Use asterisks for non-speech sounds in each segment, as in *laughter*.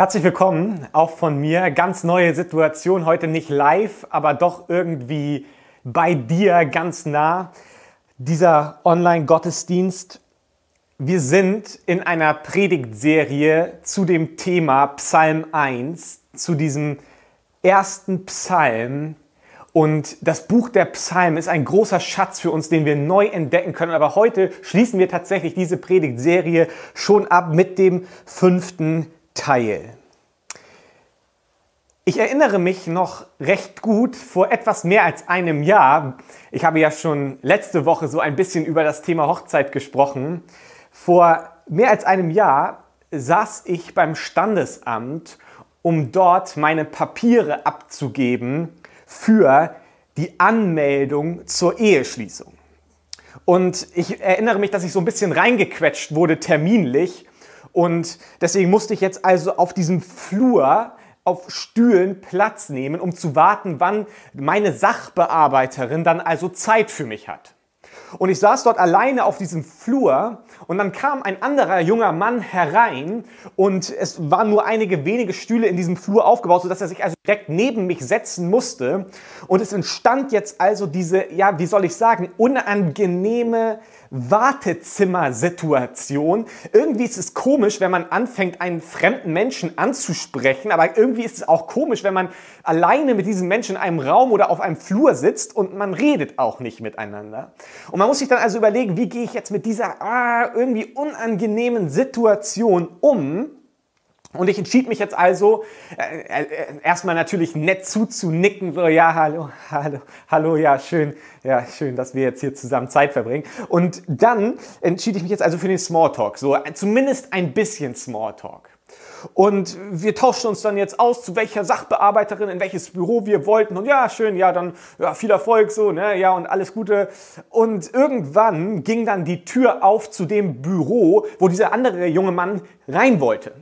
Herzlich willkommen, auch von mir. Ganz neue Situation, heute nicht live, aber doch irgendwie bei dir ganz nah. Dieser Online-Gottesdienst. Wir sind in einer Predigtserie zu dem Thema Psalm 1, zu diesem ersten Psalm. Und das Buch der Psalmen ist ein großer Schatz für uns, den wir neu entdecken können. Aber heute schließen wir tatsächlich diese Predigtserie schon ab mit dem fünften Teil. Ich erinnere mich noch recht gut vor etwas mehr als einem Jahr. Ich habe ja schon letzte Woche so ein bisschen über das Thema Hochzeit gesprochen. Vor mehr als einem Jahr saß ich beim Standesamt, um dort meine Papiere abzugeben für die Anmeldung zur Eheschließung. Und ich erinnere mich, dass ich so ein bisschen reingequetscht wurde terminlich und deswegen musste ich jetzt also auf diesem Flur auf Stühlen Platz nehmen, um zu warten, wann meine Sachbearbeiterin dann also Zeit für mich hat. Und ich saß dort alleine auf diesem Flur und dann kam ein anderer junger Mann herein und es waren nur einige wenige Stühle in diesem Flur aufgebaut, sodass er sich also direkt neben mich setzen musste. Und es entstand jetzt also diese, ja, wie soll ich sagen, unangenehme Wartezimmersituation. Irgendwie ist es komisch, wenn man anfängt, einen fremden Menschen anzusprechen, aber irgendwie ist es auch komisch, wenn man alleine mit diesem Menschen in einem Raum oder auf einem Flur sitzt und man redet auch nicht miteinander. Und man muss sich dann also überlegen, wie gehe ich jetzt mit dieser ah, irgendwie unangenehmen Situation um? Und ich entschied mich jetzt also, äh, äh, erstmal natürlich nett zuzunicken, so, ja, hallo, hallo, hallo, ja, schön, ja, schön, dass wir jetzt hier zusammen Zeit verbringen. Und dann entschied ich mich jetzt also für den Smalltalk, so zumindest ein bisschen Smalltalk. Und wir tauschten uns dann jetzt aus, zu welcher Sachbearbeiterin, in welches Büro wir wollten. Und ja, schön, ja, dann ja, viel Erfolg so, ne, ja, und alles Gute. Und irgendwann ging dann die Tür auf zu dem Büro, wo dieser andere junge Mann rein wollte.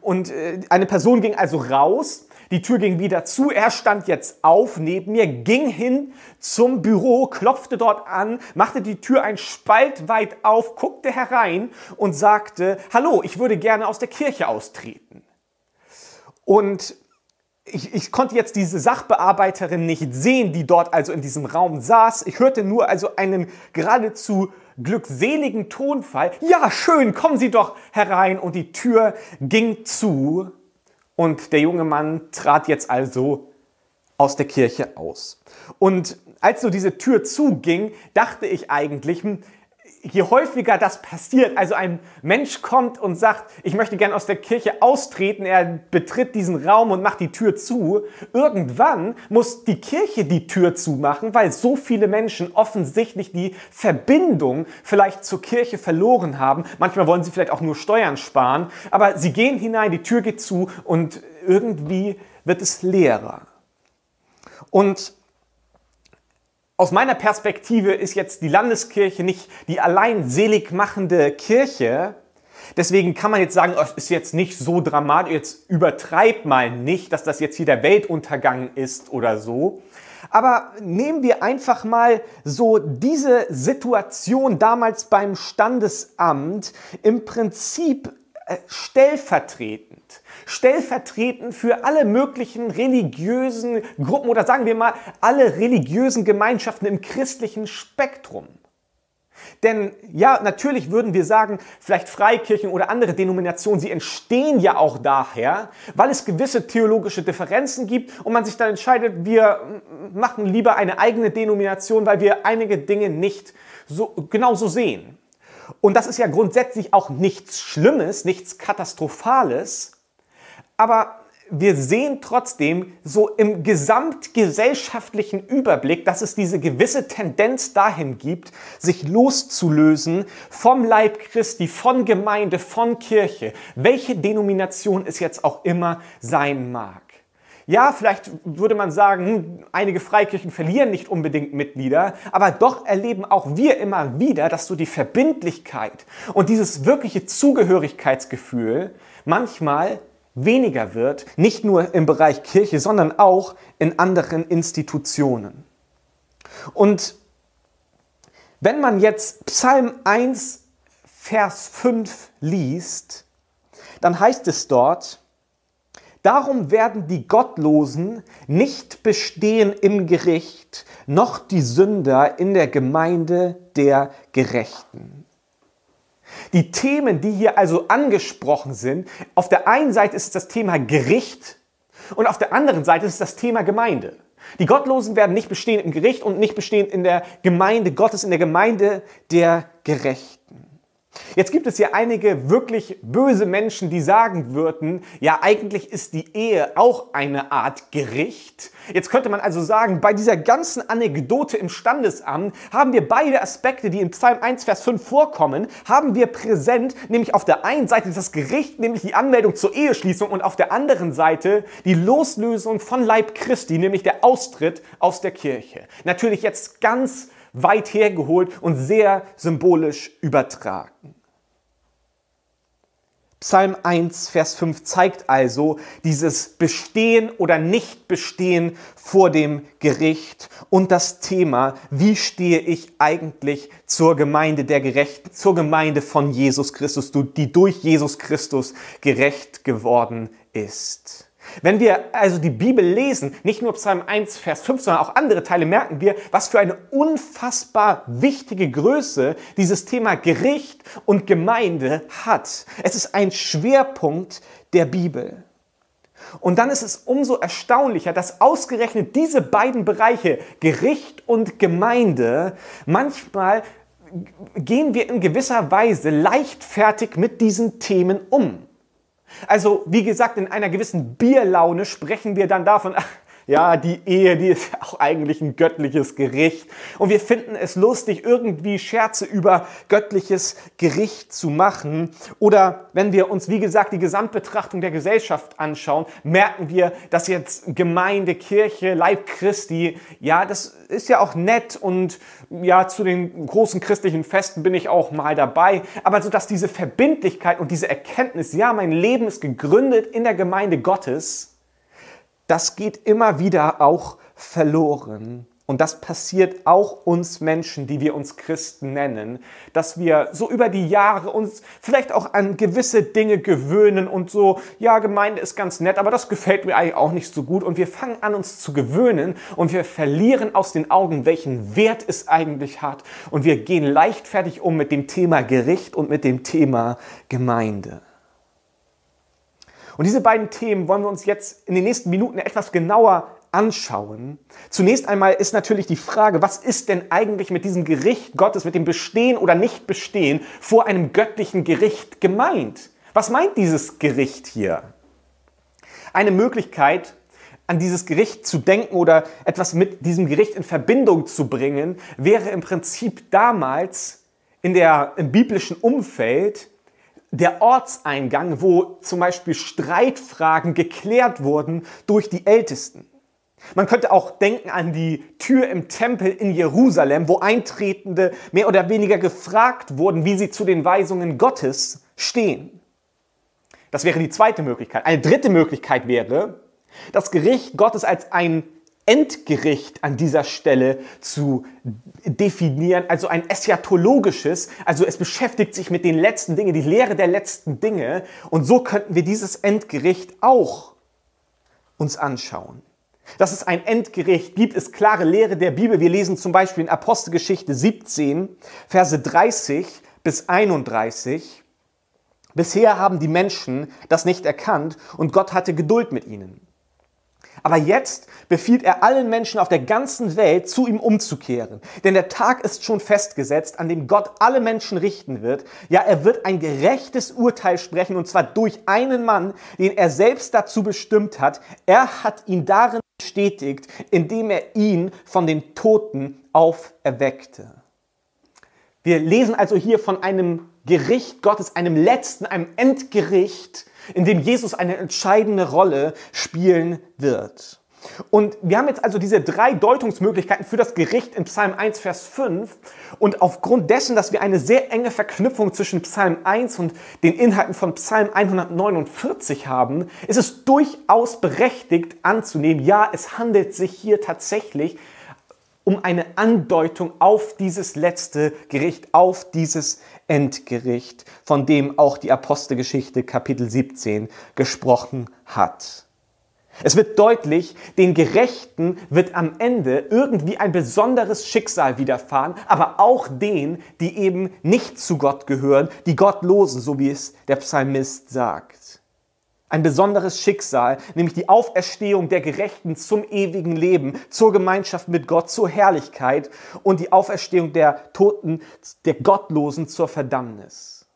Und äh, eine Person ging also raus, die Tür ging wieder zu, er stand jetzt auf neben mir, ging hin zum Büro, klopfte dort an, machte die Tür ein Spalt weit auf, guckte herein und sagte, hallo, ich würde gerne aus der Kirche austreten. Und ich, ich, konnte jetzt diese Sachbearbeiterin nicht sehen, die dort also in diesem Raum saß. Ich hörte nur also einen geradezu glückseligen Tonfall. Ja, schön, kommen Sie doch herein. Und die Tür ging zu und der junge Mann trat jetzt also aus der Kirche aus. Und als so diese Tür zuging, dachte ich eigentlich, hm, je häufiger das passiert, also ein Mensch kommt und sagt, ich möchte gerne aus der Kirche austreten, er betritt diesen Raum und macht die Tür zu, irgendwann muss die Kirche die Tür zumachen, weil so viele Menschen offensichtlich die Verbindung vielleicht zur Kirche verloren haben. Manchmal wollen sie vielleicht auch nur Steuern sparen, aber sie gehen hinein, die Tür geht zu und irgendwie wird es leerer. Und aus meiner Perspektive ist jetzt die Landeskirche nicht die allein selig machende Kirche. Deswegen kann man jetzt sagen, es ist jetzt nicht so dramatisch, jetzt übertreibt mal nicht, dass das jetzt hier der Weltuntergang ist oder so. Aber nehmen wir einfach mal so diese Situation damals beim Standesamt im Prinzip äh, stellvertretend stellvertretend für alle möglichen religiösen Gruppen oder sagen wir mal alle religiösen Gemeinschaften im christlichen Spektrum. Denn ja, natürlich würden wir sagen, vielleicht Freikirchen oder andere Denominationen, sie entstehen ja auch daher, weil es gewisse theologische Differenzen gibt und man sich dann entscheidet, wir machen lieber eine eigene Denomination, weil wir einige Dinge nicht so genauso sehen. Und das ist ja grundsätzlich auch nichts Schlimmes, nichts Katastrophales. Aber wir sehen trotzdem so im gesamtgesellschaftlichen Überblick, dass es diese gewisse Tendenz dahin gibt, sich loszulösen vom Leib Christi, von Gemeinde, von Kirche, welche Denomination es jetzt auch immer sein mag. Ja, vielleicht würde man sagen, hm, einige Freikirchen verlieren nicht unbedingt Mitglieder, aber doch erleben auch wir immer wieder, dass so die Verbindlichkeit und dieses wirkliche Zugehörigkeitsgefühl manchmal weniger wird, nicht nur im Bereich Kirche, sondern auch in anderen Institutionen. Und wenn man jetzt Psalm 1, Vers 5 liest, dann heißt es dort, Darum werden die Gottlosen nicht bestehen im Gericht, noch die Sünder in der Gemeinde der Gerechten. Die Themen, die hier also angesprochen sind, auf der einen Seite ist das Thema Gericht und auf der anderen Seite ist das Thema Gemeinde. Die Gottlosen werden nicht bestehen im Gericht und nicht bestehen in der Gemeinde Gottes, in der Gemeinde der Gerechten. Jetzt gibt es ja einige wirklich böse Menschen, die sagen würden, ja eigentlich ist die Ehe auch eine Art Gericht. Jetzt könnte man also sagen, bei dieser ganzen Anekdote im Standesamt haben wir beide Aspekte, die in Psalm 1, Vers 5 vorkommen, haben wir präsent, nämlich auf der einen Seite das Gericht, nämlich die Anmeldung zur Eheschließung und auf der anderen Seite die Loslösung von Leib Christi, nämlich der Austritt aus der Kirche. Natürlich jetzt ganz weit hergeholt und sehr symbolisch übertragen. Psalm 1, Vers 5 zeigt also dieses Bestehen oder Nicht-Bestehen vor dem Gericht und das Thema, wie stehe ich eigentlich zur Gemeinde der Gerechten, zur Gemeinde von Jesus Christus, die durch Jesus Christus gerecht geworden ist. Wenn wir also die Bibel lesen, nicht nur Psalm 1, Vers 5, sondern auch andere Teile, merken wir, was für eine unfassbar wichtige Größe dieses Thema Gericht und Gemeinde hat. Es ist ein Schwerpunkt der Bibel. Und dann ist es umso erstaunlicher, dass ausgerechnet diese beiden Bereiche, Gericht und Gemeinde, manchmal gehen wir in gewisser Weise leichtfertig mit diesen Themen um. Also, wie gesagt, in einer gewissen Bierlaune sprechen wir dann davon, ja, die Ehe, die ist *laughs* auch eigentlich ein göttliches Gericht. Und wir finden es lustig, irgendwie Scherze über göttliches Gericht zu machen. Oder wenn wir uns, wie gesagt, die Gesamtbetrachtung der Gesellschaft anschauen, merken wir, dass jetzt Gemeinde, Kirche, Leib Christi, ja, das ist ja auch nett und ja, zu den großen christlichen Festen bin ich auch mal dabei. Aber so, dass diese Verbindlichkeit und diese Erkenntnis, ja, mein Leben ist gegründet in der Gemeinde Gottes, das geht immer wieder auch verloren. Und das passiert auch uns Menschen, die wir uns Christen nennen, dass wir so über die Jahre uns vielleicht auch an gewisse Dinge gewöhnen und so, ja, Gemeinde ist ganz nett, aber das gefällt mir eigentlich auch nicht so gut. Und wir fangen an, uns zu gewöhnen und wir verlieren aus den Augen, welchen Wert es eigentlich hat. Und wir gehen leichtfertig um mit dem Thema Gericht und mit dem Thema Gemeinde. Und diese beiden Themen wollen wir uns jetzt in den nächsten Minuten etwas genauer anschauen. Zunächst einmal ist natürlich die Frage, was ist denn eigentlich mit diesem Gericht Gottes, mit dem Bestehen oder Nicht-Bestehen vor einem göttlichen Gericht gemeint? Was meint dieses Gericht hier? Eine Möglichkeit, an dieses Gericht zu denken oder etwas mit diesem Gericht in Verbindung zu bringen, wäre im Prinzip damals in der, im biblischen Umfeld der Ortseingang, wo zum Beispiel Streitfragen geklärt wurden durch die Ältesten. Man könnte auch denken an die Tür im Tempel in Jerusalem, wo Eintretende mehr oder weniger gefragt wurden, wie sie zu den Weisungen Gottes stehen. Das wäre die zweite Möglichkeit. Eine dritte Möglichkeit wäre, das Gericht Gottes als ein Endgericht an dieser Stelle zu definieren, also ein eschatologisches, also es beschäftigt sich mit den letzten Dingen, die Lehre der letzten Dinge und so könnten wir dieses Endgericht auch uns anschauen. Dass es ein Endgericht gibt, ist klare Lehre der Bibel. Wir lesen zum Beispiel in Apostelgeschichte 17, Verse 30 bis 31. Bisher haben die Menschen das nicht erkannt und Gott hatte Geduld mit ihnen. Aber jetzt befiehlt er allen Menschen auf der ganzen Welt, zu ihm umzukehren. Denn der Tag ist schon festgesetzt, an dem Gott alle Menschen richten wird. Ja, er wird ein gerechtes Urteil sprechen, und zwar durch einen Mann, den er selbst dazu bestimmt hat. Er hat ihn darin bestätigt, indem er ihn von den Toten auferweckte. Wir lesen also hier von einem Gericht Gottes, einem letzten, einem Endgericht, in dem Jesus eine entscheidende Rolle spielen wird. Und wir haben jetzt also diese drei Deutungsmöglichkeiten für das Gericht in Psalm 1, Vers 5. Und aufgrund dessen, dass wir eine sehr enge Verknüpfung zwischen Psalm 1 und den Inhalten von Psalm 149 haben, ist es durchaus berechtigt anzunehmen, ja, es handelt sich hier tatsächlich um eine Andeutung auf dieses letzte Gericht, auf dieses Endgericht, von dem auch die Apostelgeschichte Kapitel 17 gesprochen hat. Es wird deutlich, den Gerechten wird am Ende irgendwie ein besonderes Schicksal widerfahren, aber auch denen, die eben nicht zu Gott gehören, die Gottlosen, so wie es der Psalmist sagt. Ein besonderes Schicksal, nämlich die Auferstehung der Gerechten zum ewigen Leben, zur Gemeinschaft mit Gott, zur Herrlichkeit und die Auferstehung der Toten, der Gottlosen zur Verdammnis.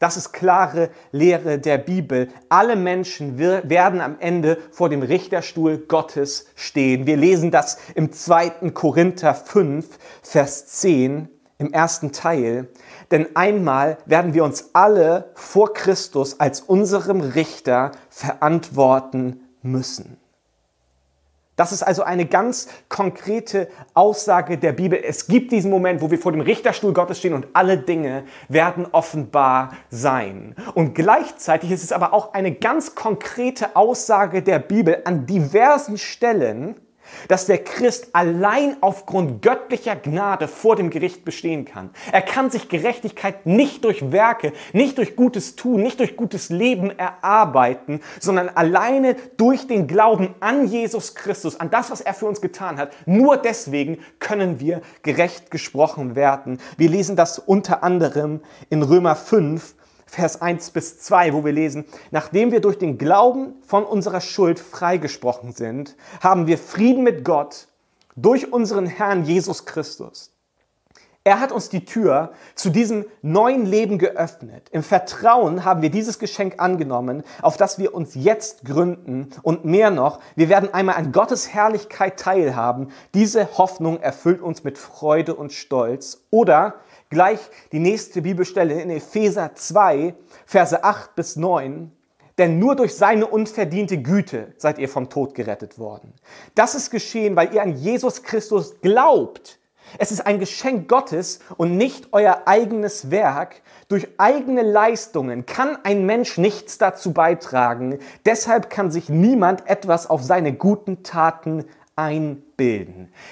Das ist klare Lehre der Bibel. Alle Menschen werden am Ende vor dem Richterstuhl Gottes stehen. Wir lesen das im 2. Korinther 5, Vers 10 im ersten Teil. Denn einmal werden wir uns alle vor Christus als unserem Richter verantworten müssen. Das ist also eine ganz konkrete Aussage der Bibel. Es gibt diesen Moment, wo wir vor dem Richterstuhl Gottes stehen und alle Dinge werden offenbar sein. Und gleichzeitig ist es aber auch eine ganz konkrete Aussage der Bibel an diversen Stellen, dass der Christ allein aufgrund göttlicher Gnade vor dem Gericht bestehen kann. Er kann sich Gerechtigkeit nicht durch Werke, nicht durch gutes Tun, nicht durch gutes Leben erarbeiten, sondern alleine durch den Glauben an Jesus Christus, an das, was er für uns getan hat. Nur deswegen können wir gerecht gesprochen werden. Wir lesen das unter anderem in Römer 5, Vers 1 bis 2, wo wir lesen, nachdem wir durch den Glauben von unserer Schuld freigesprochen sind, haben wir Frieden mit Gott durch unseren Herrn Jesus Christus. Er hat uns die Tür zu diesem neuen Leben geöffnet. Im Vertrauen haben wir dieses Geschenk angenommen, auf das wir uns jetzt gründen. Und mehr noch, wir werden einmal an Gottes Herrlichkeit teilhaben. Diese Hoffnung erfüllt uns mit Freude und Stolz. Oder Gleich die nächste Bibelstelle in Epheser 2, Verse 8 bis 9. Denn nur durch seine unverdiente Güte seid ihr vom Tod gerettet worden. Das ist geschehen, weil ihr an Jesus Christus glaubt. Es ist ein Geschenk Gottes und nicht euer eigenes Werk. Durch eigene Leistungen kann ein Mensch nichts dazu beitragen. Deshalb kann sich niemand etwas auf seine guten Taten einbilden.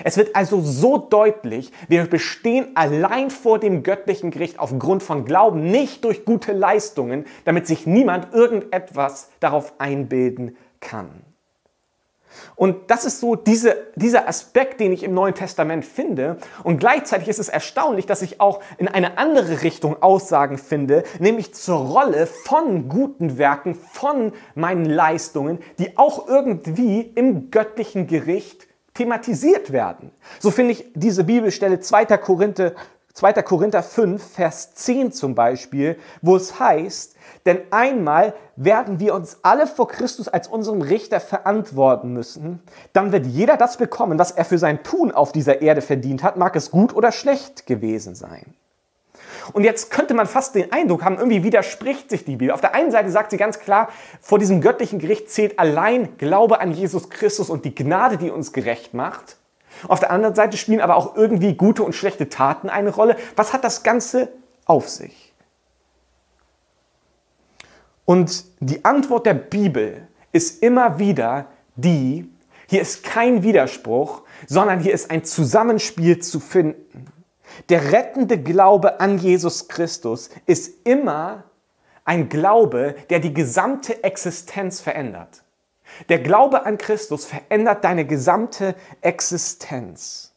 Es wird also so deutlich, wir bestehen allein vor dem göttlichen Gericht aufgrund von Glauben, nicht durch gute Leistungen, damit sich niemand irgendetwas darauf einbilden kann. Und das ist so diese, dieser Aspekt, den ich im Neuen Testament finde. Und gleichzeitig ist es erstaunlich, dass ich auch in eine andere Richtung Aussagen finde, nämlich zur Rolle von guten Werken, von meinen Leistungen, die auch irgendwie im göttlichen Gericht thematisiert werden. So finde ich diese Bibelstelle 2. Korinther 2. Korinther 5, Vers 10 zum Beispiel, wo es heißt, denn einmal werden wir uns alle vor Christus als unserem Richter verantworten müssen, dann wird jeder das bekommen, was er für sein Tun auf dieser Erde verdient hat, mag es gut oder schlecht gewesen sein. Und jetzt könnte man fast den Eindruck haben, irgendwie widerspricht sich die Bibel. Auf der einen Seite sagt sie ganz klar, vor diesem göttlichen Gericht zählt allein Glaube an Jesus Christus und die Gnade, die uns gerecht macht. Auf der anderen Seite spielen aber auch irgendwie gute und schlechte Taten eine Rolle. Was hat das Ganze auf sich? Und die Antwort der Bibel ist immer wieder die, hier ist kein Widerspruch, sondern hier ist ein Zusammenspiel zu finden. Der rettende Glaube an Jesus Christus ist immer ein Glaube, der die gesamte Existenz verändert. Der Glaube an Christus verändert deine gesamte Existenz.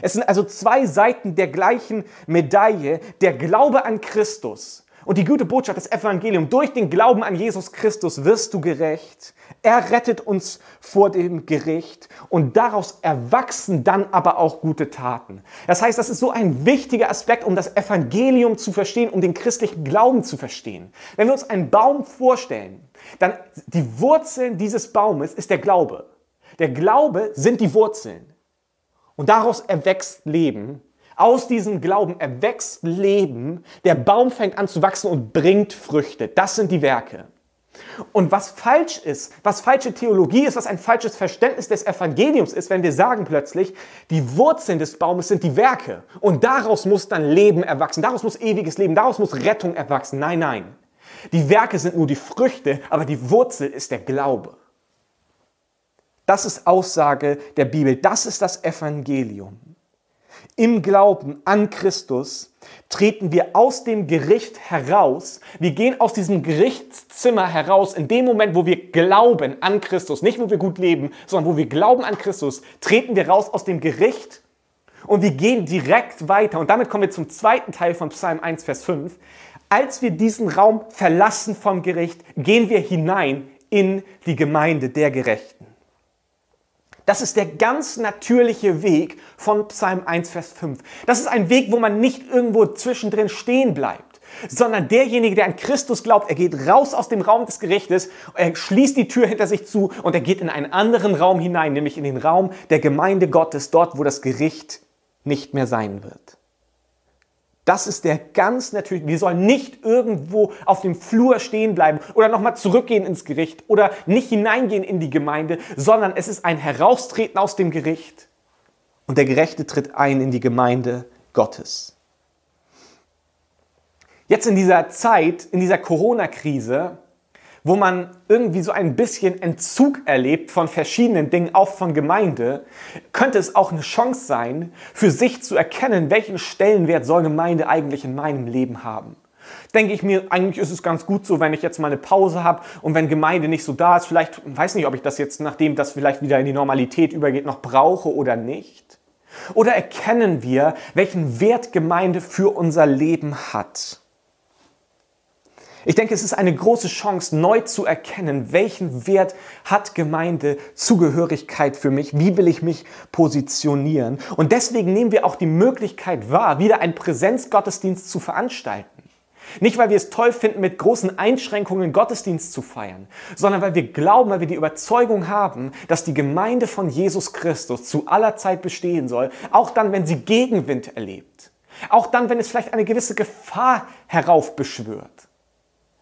Es sind also zwei Seiten der gleichen Medaille. Der Glaube an Christus und die gute Botschaft, das Evangelium, durch den Glauben an Jesus Christus wirst du gerecht. Er rettet uns vor dem Gericht und daraus erwachsen dann aber auch gute Taten. Das heißt, das ist so ein wichtiger Aspekt, um das Evangelium zu verstehen, um den christlichen Glauben zu verstehen. Wenn wir uns einen Baum vorstellen, dann die Wurzeln dieses Baumes ist der Glaube. Der Glaube sind die Wurzeln. Und daraus erwächst Leben aus diesem Glauben erwächst Leben, der Baum fängt an zu wachsen und bringt Früchte. Das sind die Werke. Und was falsch ist, was falsche Theologie ist, was ein falsches Verständnis des Evangeliums ist, wenn wir sagen plötzlich, die Wurzeln des Baumes sind die Werke und daraus muss dann Leben erwachsen, daraus muss ewiges Leben, daraus muss Rettung erwachsen. Nein, nein. Die Werke sind nur die Früchte, aber die Wurzel ist der Glaube. Das ist Aussage der Bibel, das ist das Evangelium. Im Glauben an Christus, treten wir aus dem Gericht heraus. Wir gehen aus diesem Gerichtszimmer heraus in dem Moment, wo wir glauben an Christus. Nicht, wo wir gut leben, sondern wo wir glauben an Christus, treten wir raus aus dem Gericht und wir gehen direkt weiter. Und damit kommen wir zum zweiten Teil von Psalm 1, Vers 5. Als wir diesen Raum verlassen vom Gericht, gehen wir hinein in die Gemeinde der Gerechten. Das ist der ganz natürliche Weg von Psalm 1, Vers 5. Das ist ein Weg, wo man nicht irgendwo zwischendrin stehen bleibt, sondern derjenige, der an Christus glaubt, er geht raus aus dem Raum des Gerichtes, er schließt die Tür hinter sich zu und er geht in einen anderen Raum hinein, nämlich in den Raum der Gemeinde Gottes, dort, wo das Gericht nicht mehr sein wird. Das ist der ganz natürlich. Wir sollen nicht irgendwo auf dem Flur stehen bleiben oder nochmal zurückgehen ins Gericht oder nicht hineingehen in die Gemeinde, sondern es ist ein Heraustreten aus dem Gericht und der Gerechte tritt ein in die Gemeinde Gottes. Jetzt in dieser Zeit, in dieser Corona-Krise, wo man irgendwie so ein bisschen Entzug erlebt von verschiedenen Dingen, auch von Gemeinde, könnte es auch eine Chance sein, für sich zu erkennen, welchen Stellenwert soll Gemeinde eigentlich in meinem Leben haben. Denke ich mir, eigentlich ist es ganz gut so, wenn ich jetzt mal eine Pause habe und wenn Gemeinde nicht so da ist, vielleicht, weiß nicht, ob ich das jetzt, nachdem das vielleicht wieder in die Normalität übergeht, noch brauche oder nicht. Oder erkennen wir, welchen Wert Gemeinde für unser Leben hat? Ich denke, es ist eine große Chance, neu zu erkennen, welchen Wert hat Gemeinde, Zugehörigkeit für mich, wie will ich mich positionieren. Und deswegen nehmen wir auch die Möglichkeit wahr, wieder einen Präsenzgottesdienst zu veranstalten. Nicht, weil wir es toll finden, mit großen Einschränkungen Gottesdienst zu feiern, sondern weil wir glauben, weil wir die Überzeugung haben, dass die Gemeinde von Jesus Christus zu aller Zeit bestehen soll, auch dann, wenn sie Gegenwind erlebt. Auch dann, wenn es vielleicht eine gewisse Gefahr heraufbeschwört.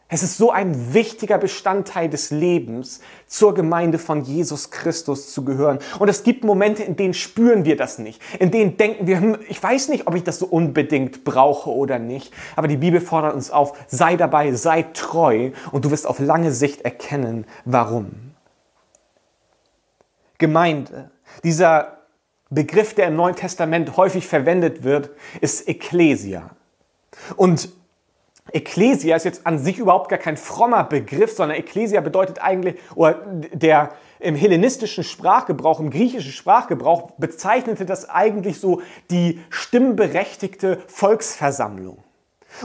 Es ist so ein wichtiger Bestandteil des Lebens, zur Gemeinde von Jesus Christus zu gehören. Und es gibt Momente, in denen spüren wir das nicht. In denen denken wir, hm, ich weiß nicht, ob ich das so unbedingt brauche oder nicht. Aber die Bibel fordert uns auf, sei dabei, sei treu und du wirst auf lange Sicht erkennen, warum. Gemeinde, dieser Begriff, der im Neuen Testament häufig verwendet wird, ist Ekklesia. Und Ekklesia ist jetzt an sich überhaupt gar kein frommer Begriff, sondern Ekklesia bedeutet eigentlich, oder der im hellenistischen Sprachgebrauch, im griechischen Sprachgebrauch bezeichnete das eigentlich so die stimmberechtigte Volksversammlung.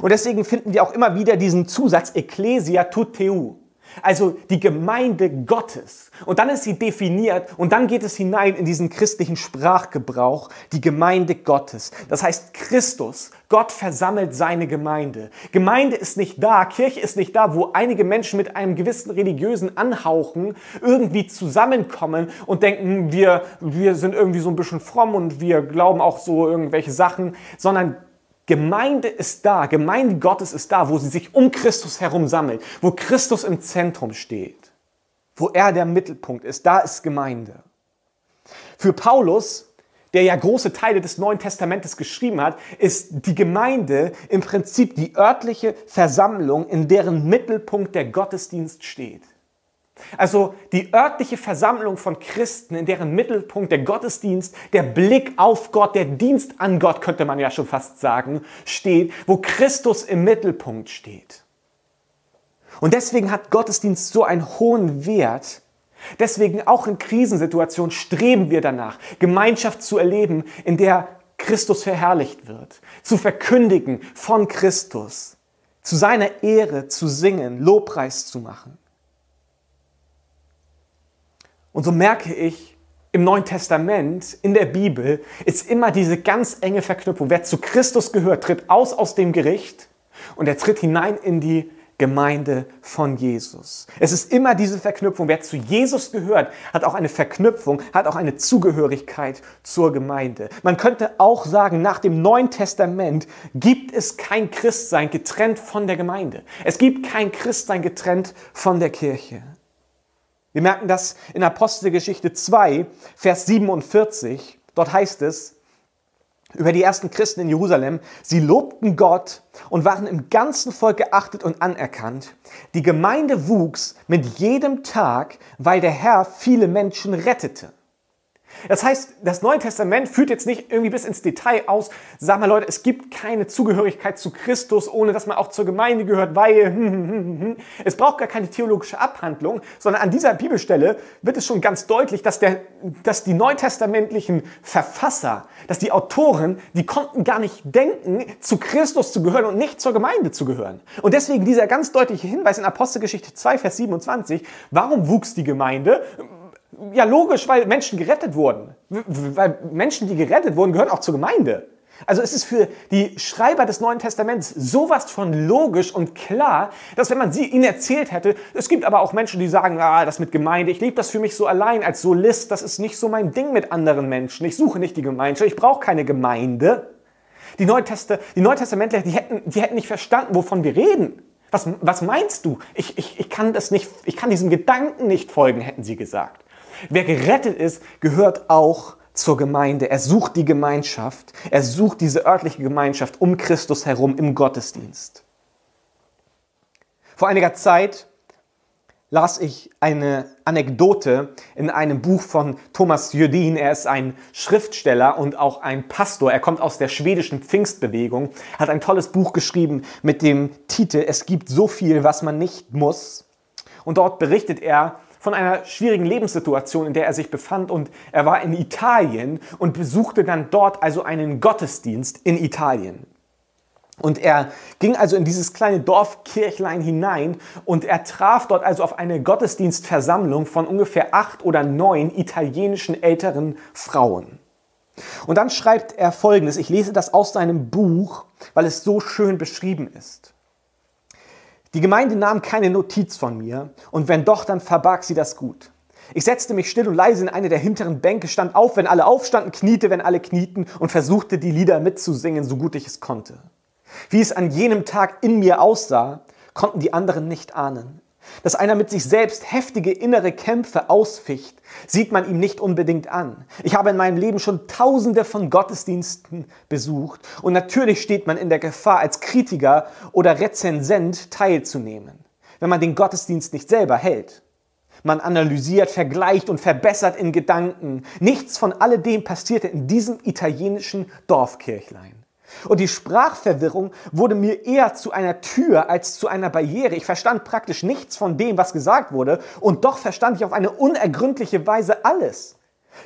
Und deswegen finden wir auch immer wieder diesen Zusatz Ecclesia tuteu. Also die Gemeinde Gottes. Und dann ist sie definiert und dann geht es hinein in diesen christlichen Sprachgebrauch, die Gemeinde Gottes. Das heißt Christus, Gott versammelt seine Gemeinde. Gemeinde ist nicht da, Kirche ist nicht da, wo einige Menschen mit einem gewissen religiösen Anhauchen irgendwie zusammenkommen und denken, wir, wir sind irgendwie so ein bisschen fromm und wir glauben auch so irgendwelche Sachen, sondern Gemeinde ist da, Gemeinde Gottes ist da, wo sie sich um Christus herum sammelt, wo Christus im Zentrum steht, wo er der Mittelpunkt ist. Da ist Gemeinde. Für Paulus, der ja große Teile des Neuen Testamentes geschrieben hat, ist die Gemeinde im Prinzip die örtliche Versammlung, in deren Mittelpunkt der Gottesdienst steht. Also die örtliche Versammlung von Christen, in deren Mittelpunkt der Gottesdienst, der Blick auf Gott, der Dienst an Gott, könnte man ja schon fast sagen, steht, wo Christus im Mittelpunkt steht. Und deswegen hat Gottesdienst so einen hohen Wert. Deswegen auch in Krisensituationen streben wir danach, Gemeinschaft zu erleben, in der Christus verherrlicht wird, zu verkündigen von Christus, zu seiner Ehre zu singen, Lobpreis zu machen. Und so merke ich, im Neuen Testament, in der Bibel, ist immer diese ganz enge Verknüpfung. Wer zu Christus gehört, tritt aus aus dem Gericht und er tritt hinein in die Gemeinde von Jesus. Es ist immer diese Verknüpfung. Wer zu Jesus gehört, hat auch eine Verknüpfung, hat auch eine Zugehörigkeit zur Gemeinde. Man könnte auch sagen, nach dem Neuen Testament gibt es kein Christsein getrennt von der Gemeinde. Es gibt kein Christsein getrennt von der Kirche. Wir merken das in Apostelgeschichte 2, Vers 47. Dort heißt es über die ersten Christen in Jerusalem, sie lobten Gott und waren im ganzen Volk geachtet und anerkannt. Die Gemeinde wuchs mit jedem Tag, weil der Herr viele Menschen rettete. Das heißt, das Neue Testament führt jetzt nicht irgendwie bis ins Detail aus, sag mal Leute, es gibt keine Zugehörigkeit zu Christus, ohne dass man auch zur Gemeinde gehört, weil hm, hm, hm, hm. es braucht gar keine theologische Abhandlung, sondern an dieser Bibelstelle wird es schon ganz deutlich, dass, der, dass die neutestamentlichen Verfasser, dass die Autoren, die konnten gar nicht denken, zu Christus zu gehören und nicht zur Gemeinde zu gehören. Und deswegen dieser ganz deutliche Hinweis in Apostelgeschichte 2, Vers 27, warum wuchs die Gemeinde? Ja, logisch, weil Menschen gerettet wurden. Weil Menschen, die gerettet wurden, gehören auch zur Gemeinde. Also es ist für die Schreiber des Neuen Testaments sowas von logisch und klar, dass wenn man sie ihnen erzählt hätte, es gibt aber auch Menschen, die sagen, ah, das mit Gemeinde, ich lebe das für mich so allein als Solist, das ist nicht so mein Ding mit anderen Menschen. Ich suche nicht die Gemeinschaft, ich brauche keine Gemeinde. Die, Neuteste, die Neutestamentler, die hätten, die hätten nicht verstanden, wovon wir reden. Was, was meinst du? Ich, ich, ich kann das nicht, ich kann diesem Gedanken nicht folgen, hätten sie gesagt. Wer gerettet ist, gehört auch zur Gemeinde. Er sucht die Gemeinschaft. Er sucht diese örtliche Gemeinschaft um Christus herum im Gottesdienst. Vor einiger Zeit las ich eine Anekdote in einem Buch von Thomas Jödin. Er ist ein Schriftsteller und auch ein Pastor. Er kommt aus der schwedischen Pfingstbewegung, hat ein tolles Buch geschrieben mit dem Titel Es gibt so viel, was man nicht muss. Und dort berichtet er von einer schwierigen Lebenssituation, in der er sich befand und er war in Italien und besuchte dann dort also einen Gottesdienst in Italien. Und er ging also in dieses kleine Dorfkirchlein hinein und er traf dort also auf eine Gottesdienstversammlung von ungefähr acht oder neun italienischen älteren Frauen. Und dann schreibt er folgendes, ich lese das aus seinem Buch, weil es so schön beschrieben ist. Die Gemeinde nahm keine Notiz von mir und wenn doch, dann verbarg sie das gut. Ich setzte mich still und leise in eine der hinteren Bänke, stand auf, wenn alle aufstanden, kniete, wenn alle knieten und versuchte, die Lieder mitzusingen, so gut ich es konnte. Wie es an jenem Tag in mir aussah, konnten die anderen nicht ahnen. Dass einer mit sich selbst heftige innere Kämpfe ausficht, sieht man ihm nicht unbedingt an. Ich habe in meinem Leben schon tausende von Gottesdiensten besucht und natürlich steht man in der Gefahr, als Kritiker oder Rezensent teilzunehmen, wenn man den Gottesdienst nicht selber hält. Man analysiert, vergleicht und verbessert in Gedanken. Nichts von alledem passierte in diesem italienischen Dorfkirchlein. Und die Sprachverwirrung wurde mir eher zu einer Tür als zu einer Barriere. Ich verstand praktisch nichts von dem, was gesagt wurde, und doch verstand ich auf eine unergründliche Weise alles.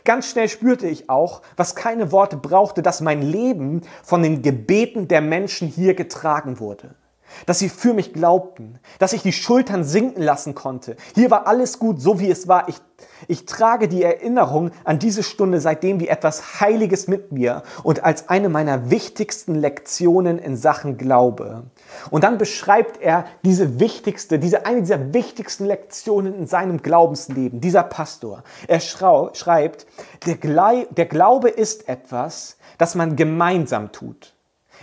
Ganz schnell spürte ich auch, was keine Worte brauchte, dass mein Leben von den Gebeten der Menschen hier getragen wurde dass sie für mich glaubten, dass ich die Schultern sinken lassen konnte. Hier war alles gut, so wie es war. Ich, ich trage die Erinnerung an diese Stunde seitdem wie etwas Heiliges mit mir und als eine meiner wichtigsten Lektionen in Sachen Glaube. Und dann beschreibt er diese wichtigste, diese eine dieser wichtigsten Lektionen in seinem Glaubensleben, dieser Pastor. Er schreibt, der, der Glaube ist etwas, das man gemeinsam tut.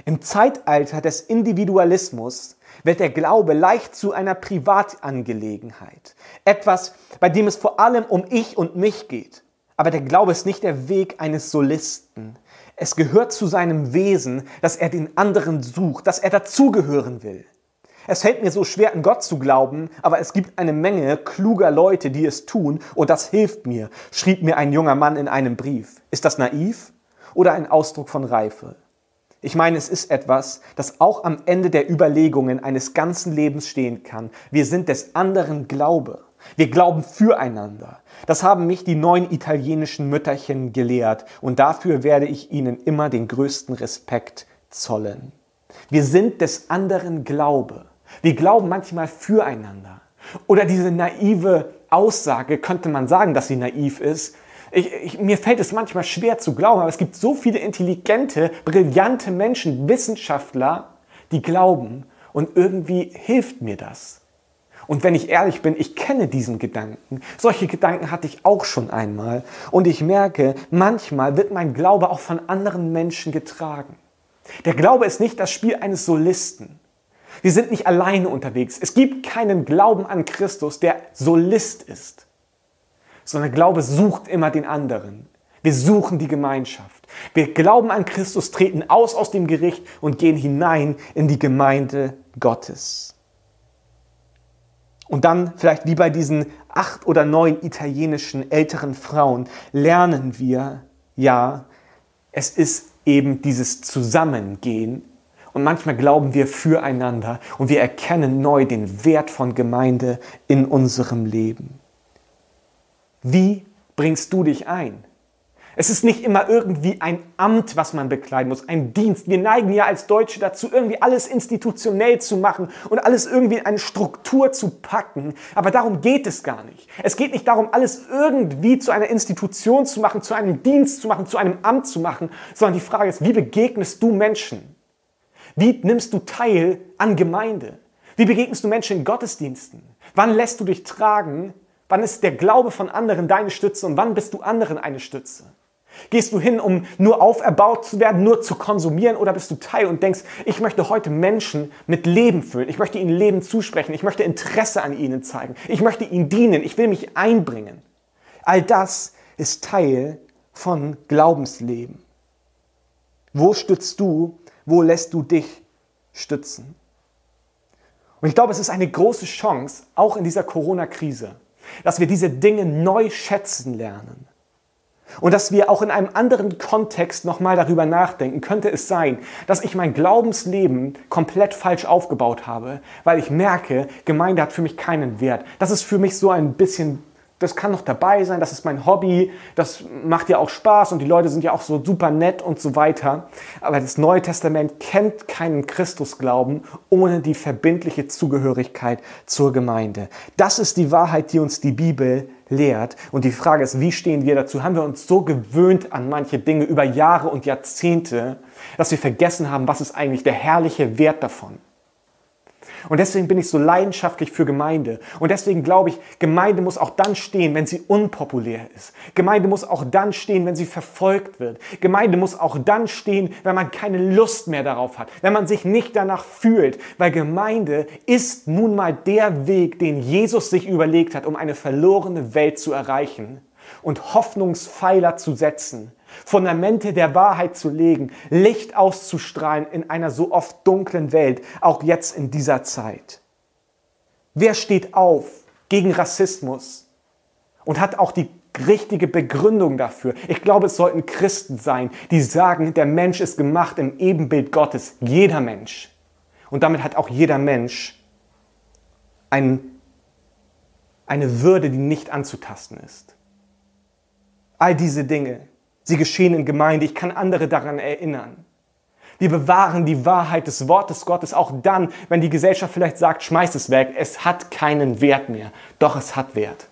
Im Zeitalter des Individualismus wird der Glaube leicht zu einer Privatangelegenheit. Etwas, bei dem es vor allem um ich und mich geht. Aber der Glaube ist nicht der Weg eines Solisten. Es gehört zu seinem Wesen, dass er den anderen sucht, dass er dazugehören will. Es fällt mir so schwer, an Gott zu glauben, aber es gibt eine Menge kluger Leute, die es tun und das hilft mir, schrieb mir ein junger Mann in einem Brief. Ist das naiv oder ein Ausdruck von Reife? Ich meine, es ist etwas, das auch am Ende der Überlegungen eines ganzen Lebens stehen kann. Wir sind des anderen Glaube. Wir glauben füreinander. Das haben mich die neun italienischen Mütterchen gelehrt und dafür werde ich ihnen immer den größten Respekt zollen. Wir sind des anderen Glaube. Wir glauben manchmal füreinander. Oder diese naive Aussage, könnte man sagen, dass sie naiv ist, ich, ich, mir fällt es manchmal schwer zu glauben, aber es gibt so viele intelligente, brillante Menschen, Wissenschaftler, die glauben und irgendwie hilft mir das. Und wenn ich ehrlich bin, ich kenne diesen Gedanken. Solche Gedanken hatte ich auch schon einmal. Und ich merke, manchmal wird mein Glaube auch von anderen Menschen getragen. Der Glaube ist nicht das Spiel eines Solisten. Wir sind nicht alleine unterwegs. Es gibt keinen Glauben an Christus, der Solist ist sondern Glaube sucht immer den anderen. Wir suchen die Gemeinschaft. Wir glauben an Christus, treten aus aus dem Gericht und gehen hinein in die Gemeinde Gottes. Und dann, vielleicht wie bei diesen acht oder neun italienischen älteren Frauen, lernen wir, ja, es ist eben dieses Zusammengehen. Und manchmal glauben wir füreinander und wir erkennen neu den Wert von Gemeinde in unserem Leben. Wie bringst du dich ein? Es ist nicht immer irgendwie ein Amt, was man bekleiden muss, ein Dienst. Wir neigen ja als Deutsche dazu, irgendwie alles institutionell zu machen und alles irgendwie in eine Struktur zu packen. Aber darum geht es gar nicht. Es geht nicht darum, alles irgendwie zu einer Institution zu machen, zu einem Dienst zu machen, zu einem Amt zu machen, sondern die Frage ist, wie begegnest du Menschen? Wie nimmst du teil an Gemeinde? Wie begegnest du Menschen in Gottesdiensten? Wann lässt du dich tragen? Wann ist der Glaube von anderen deine Stütze und wann bist du anderen eine Stütze? Gehst du hin, um nur auferbaut zu werden, nur zu konsumieren oder bist du Teil und denkst, ich möchte heute Menschen mit Leben füllen, ich möchte ihnen Leben zusprechen, ich möchte Interesse an ihnen zeigen, ich möchte ihnen dienen, ich will mich einbringen. All das ist Teil von Glaubensleben. Wo stützt du, wo lässt du dich stützen? Und ich glaube, es ist eine große Chance, auch in dieser Corona-Krise, dass wir diese Dinge neu schätzen lernen. Und dass wir auch in einem anderen Kontext nochmal darüber nachdenken, könnte es sein, dass ich mein Glaubensleben komplett falsch aufgebaut habe, weil ich merke, Gemeinde hat für mich keinen Wert. Das ist für mich so ein bisschen das kann noch dabei sein, das ist mein Hobby, das macht ja auch Spaß und die Leute sind ja auch so super nett und so weiter. Aber das Neue Testament kennt keinen Christusglauben ohne die verbindliche Zugehörigkeit zur Gemeinde. Das ist die Wahrheit, die uns die Bibel lehrt. Und die Frage ist, wie stehen wir dazu? Haben wir uns so gewöhnt an manche Dinge über Jahre und Jahrzehnte, dass wir vergessen haben, was ist eigentlich der herrliche Wert davon? Und deswegen bin ich so leidenschaftlich für Gemeinde. Und deswegen glaube ich, Gemeinde muss auch dann stehen, wenn sie unpopulär ist. Gemeinde muss auch dann stehen, wenn sie verfolgt wird. Gemeinde muss auch dann stehen, wenn man keine Lust mehr darauf hat, wenn man sich nicht danach fühlt. Weil Gemeinde ist nun mal der Weg, den Jesus sich überlegt hat, um eine verlorene Welt zu erreichen und Hoffnungspfeiler zu setzen Fundamente der Wahrheit zu legen, Licht auszustrahlen in einer so oft dunklen Welt, auch jetzt in dieser Zeit. Wer steht auf gegen Rassismus und hat auch die richtige Begründung dafür? Ich glaube, es sollten Christen sein, die sagen, der Mensch ist gemacht im Ebenbild Gottes, jeder Mensch. Und damit hat auch jeder Mensch ein, eine Würde, die nicht anzutasten ist. All diese Dinge Sie geschehen in Gemeinde. Ich kann andere daran erinnern. Wir bewahren die Wahrheit des Wortes Gottes auch dann, wenn die Gesellschaft vielleicht sagt, schmeiß es weg, es hat keinen Wert mehr. Doch es hat Wert.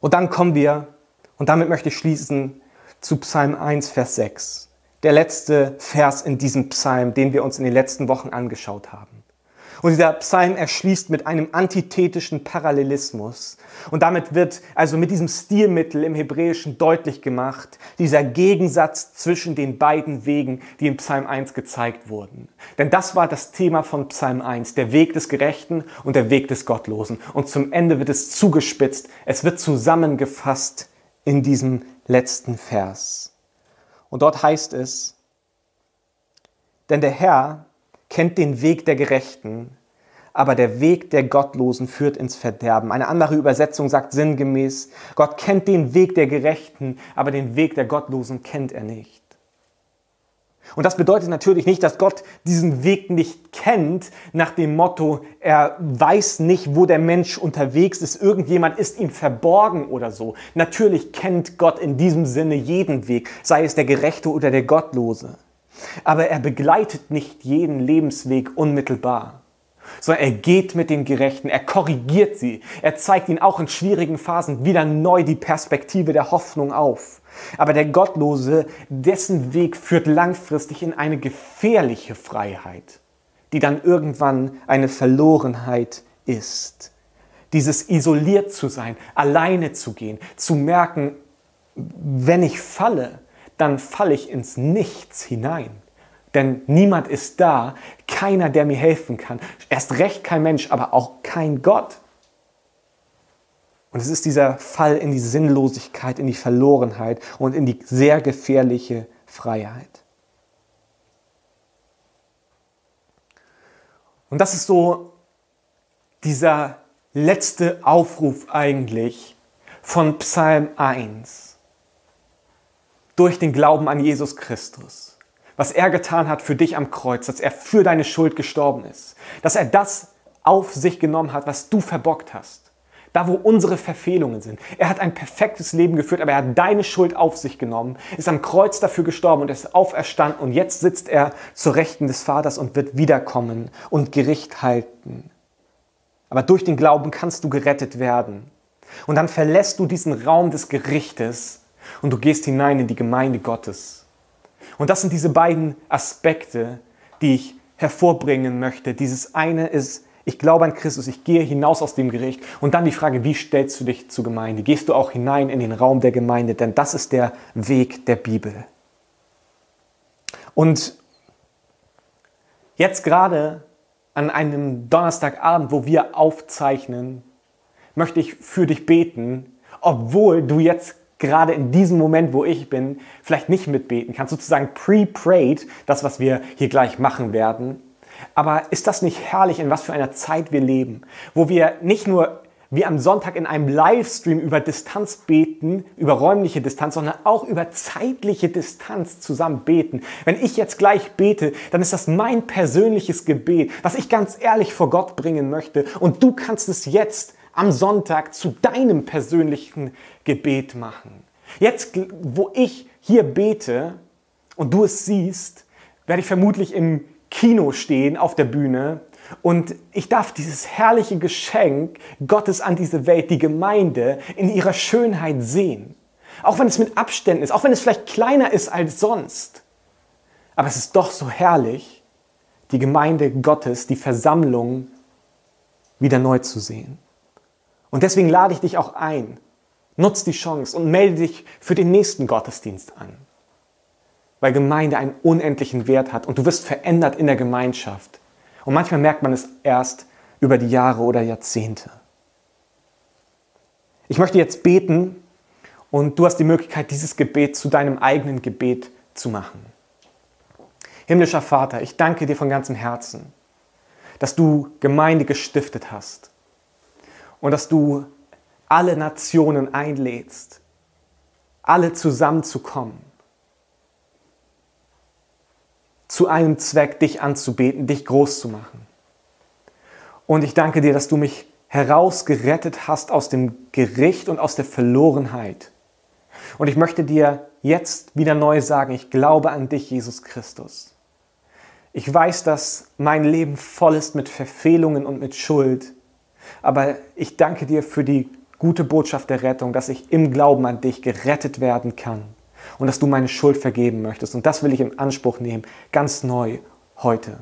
Und dann kommen wir, und damit möchte ich schließen, zu Psalm 1, Vers 6. Der letzte Vers in diesem Psalm, den wir uns in den letzten Wochen angeschaut haben. Und dieser Psalm erschließt mit einem antithetischen Parallelismus. Und damit wird also mit diesem Stilmittel im Hebräischen deutlich gemacht, dieser Gegensatz zwischen den beiden Wegen, die in Psalm 1 gezeigt wurden. Denn das war das Thema von Psalm 1, der Weg des Gerechten und der Weg des Gottlosen. Und zum Ende wird es zugespitzt, es wird zusammengefasst in diesem letzten Vers. Und dort heißt es, denn der Herr kennt den Weg der Gerechten, aber der Weg der Gottlosen führt ins Verderben. Eine andere Übersetzung sagt sinngemäß, Gott kennt den Weg der Gerechten, aber den Weg der Gottlosen kennt er nicht. Und das bedeutet natürlich nicht, dass Gott diesen Weg nicht kennt, nach dem Motto, er weiß nicht, wo der Mensch unterwegs ist, irgendjemand ist ihm verborgen oder so. Natürlich kennt Gott in diesem Sinne jeden Weg, sei es der Gerechte oder der Gottlose. Aber er begleitet nicht jeden Lebensweg unmittelbar, sondern er geht mit den Gerechten, er korrigiert sie, er zeigt ihnen auch in schwierigen Phasen wieder neu die Perspektive der Hoffnung auf. Aber der Gottlose, dessen Weg führt langfristig in eine gefährliche Freiheit, die dann irgendwann eine Verlorenheit ist. Dieses isoliert zu sein, alleine zu gehen, zu merken, wenn ich falle, dann falle ich ins Nichts hinein. Denn niemand ist da, keiner, der mir helfen kann. Erst recht kein Mensch, aber auch kein Gott. Und es ist dieser Fall in die Sinnlosigkeit, in die Verlorenheit und in die sehr gefährliche Freiheit. Und das ist so dieser letzte Aufruf eigentlich von Psalm 1. Durch den Glauben an Jesus Christus. Was er getan hat für dich am Kreuz, dass er für deine Schuld gestorben ist. Dass er das auf sich genommen hat, was du verbockt hast da wo unsere Verfehlungen sind. Er hat ein perfektes Leben geführt, aber er hat deine Schuld auf sich genommen, ist am Kreuz dafür gestorben und ist auferstanden und jetzt sitzt er zur Rechten des Vaters und wird wiederkommen und Gericht halten. Aber durch den Glauben kannst du gerettet werden. Und dann verlässt du diesen Raum des Gerichtes und du gehst hinein in die Gemeinde Gottes. Und das sind diese beiden Aspekte, die ich hervorbringen möchte. Dieses eine ist ich glaube an Christus, ich gehe hinaus aus dem Gericht. Und dann die Frage, wie stellst du dich zur Gemeinde? Gehst du auch hinein in den Raum der Gemeinde? Denn das ist der Weg der Bibel. Und jetzt gerade an einem Donnerstagabend, wo wir aufzeichnen, möchte ich für dich beten, obwohl du jetzt gerade in diesem Moment, wo ich bin, vielleicht nicht mitbeten kannst, sozusagen pre-prayed, das, was wir hier gleich machen werden. Aber ist das nicht herrlich, in was für einer Zeit wir leben, wo wir nicht nur wie am Sonntag in einem Livestream über Distanz beten, über räumliche Distanz, sondern auch über zeitliche Distanz zusammen beten. Wenn ich jetzt gleich bete, dann ist das mein persönliches Gebet, was ich ganz ehrlich vor Gott bringen möchte. Und du kannst es jetzt am Sonntag zu deinem persönlichen Gebet machen. Jetzt, wo ich hier bete und du es siehst, werde ich vermutlich im Kino stehen auf der Bühne und ich darf dieses herrliche Geschenk Gottes an diese Welt, die Gemeinde, in ihrer Schönheit sehen. Auch wenn es mit Abständen ist, auch wenn es vielleicht kleiner ist als sonst. Aber es ist doch so herrlich, die Gemeinde Gottes, die Versammlung wieder neu zu sehen. Und deswegen lade ich dich auch ein. Nutz die Chance und melde dich für den nächsten Gottesdienst an weil Gemeinde einen unendlichen Wert hat und du wirst verändert in der Gemeinschaft. Und manchmal merkt man es erst über die Jahre oder Jahrzehnte. Ich möchte jetzt beten und du hast die Möglichkeit, dieses Gebet zu deinem eigenen Gebet zu machen. Himmlischer Vater, ich danke dir von ganzem Herzen, dass du Gemeinde gestiftet hast und dass du alle Nationen einlädst, alle zusammenzukommen zu einem Zweck, dich anzubeten, dich groß zu machen. Und ich danke dir, dass du mich herausgerettet hast aus dem Gericht und aus der Verlorenheit. Und ich möchte dir jetzt wieder neu sagen, ich glaube an dich, Jesus Christus. Ich weiß, dass mein Leben voll ist mit Verfehlungen und mit Schuld, aber ich danke dir für die gute Botschaft der Rettung, dass ich im Glauben an dich gerettet werden kann und dass du meine Schuld vergeben möchtest. Und das will ich in Anspruch nehmen, ganz neu heute.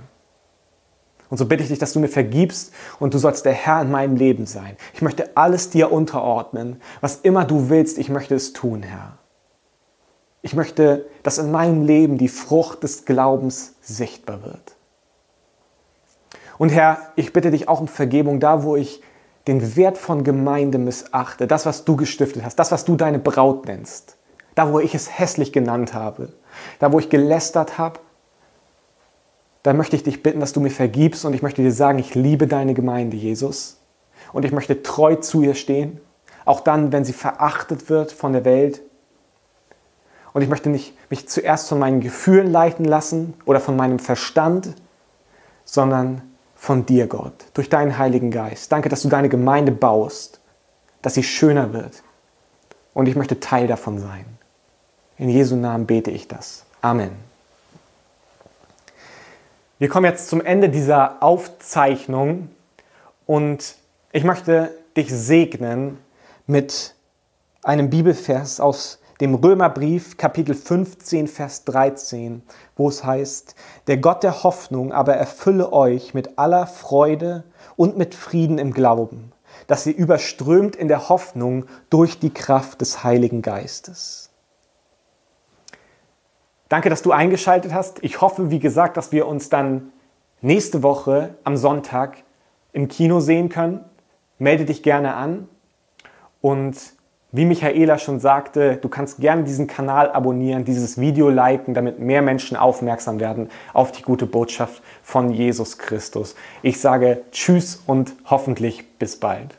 Und so bitte ich dich, dass du mir vergibst und du sollst der Herr in meinem Leben sein. Ich möchte alles dir unterordnen. Was immer du willst, ich möchte es tun, Herr. Ich möchte, dass in meinem Leben die Frucht des Glaubens sichtbar wird. Und Herr, ich bitte dich auch um Vergebung da, wo ich den Wert von Gemeinde missachte, das, was du gestiftet hast, das, was du deine Braut nennst da wo ich es hässlich genannt habe, da wo ich gelästert habe, da möchte ich dich bitten, dass du mir vergibst und ich möchte dir sagen, ich liebe deine Gemeinde, Jesus. Und ich möchte treu zu ihr stehen, auch dann, wenn sie verachtet wird von der Welt. Und ich möchte nicht mich zuerst von meinen Gefühlen leiten lassen oder von meinem Verstand, sondern von dir, Gott, durch deinen Heiligen Geist. Danke, dass du deine Gemeinde baust, dass sie schöner wird. Und ich möchte Teil davon sein. In Jesu Namen bete ich das. Amen. Wir kommen jetzt zum Ende dieser Aufzeichnung und ich möchte dich segnen mit einem Bibelvers aus dem Römerbrief Kapitel 15, Vers 13, wo es heißt, der Gott der Hoffnung aber erfülle euch mit aller Freude und mit Frieden im Glauben, dass ihr überströmt in der Hoffnung durch die Kraft des Heiligen Geistes. Danke, dass du eingeschaltet hast. Ich hoffe, wie gesagt, dass wir uns dann nächste Woche am Sonntag im Kino sehen können. Melde dich gerne an und Wie Michaela schon sagte, du kannst gerne diesen Kanal abonnieren, dieses Video liken, damit mehr Menschen aufmerksam werden auf die gute Botschaft von Jesus Christus. Ich sage Tschüss und hoffentlich bis bald.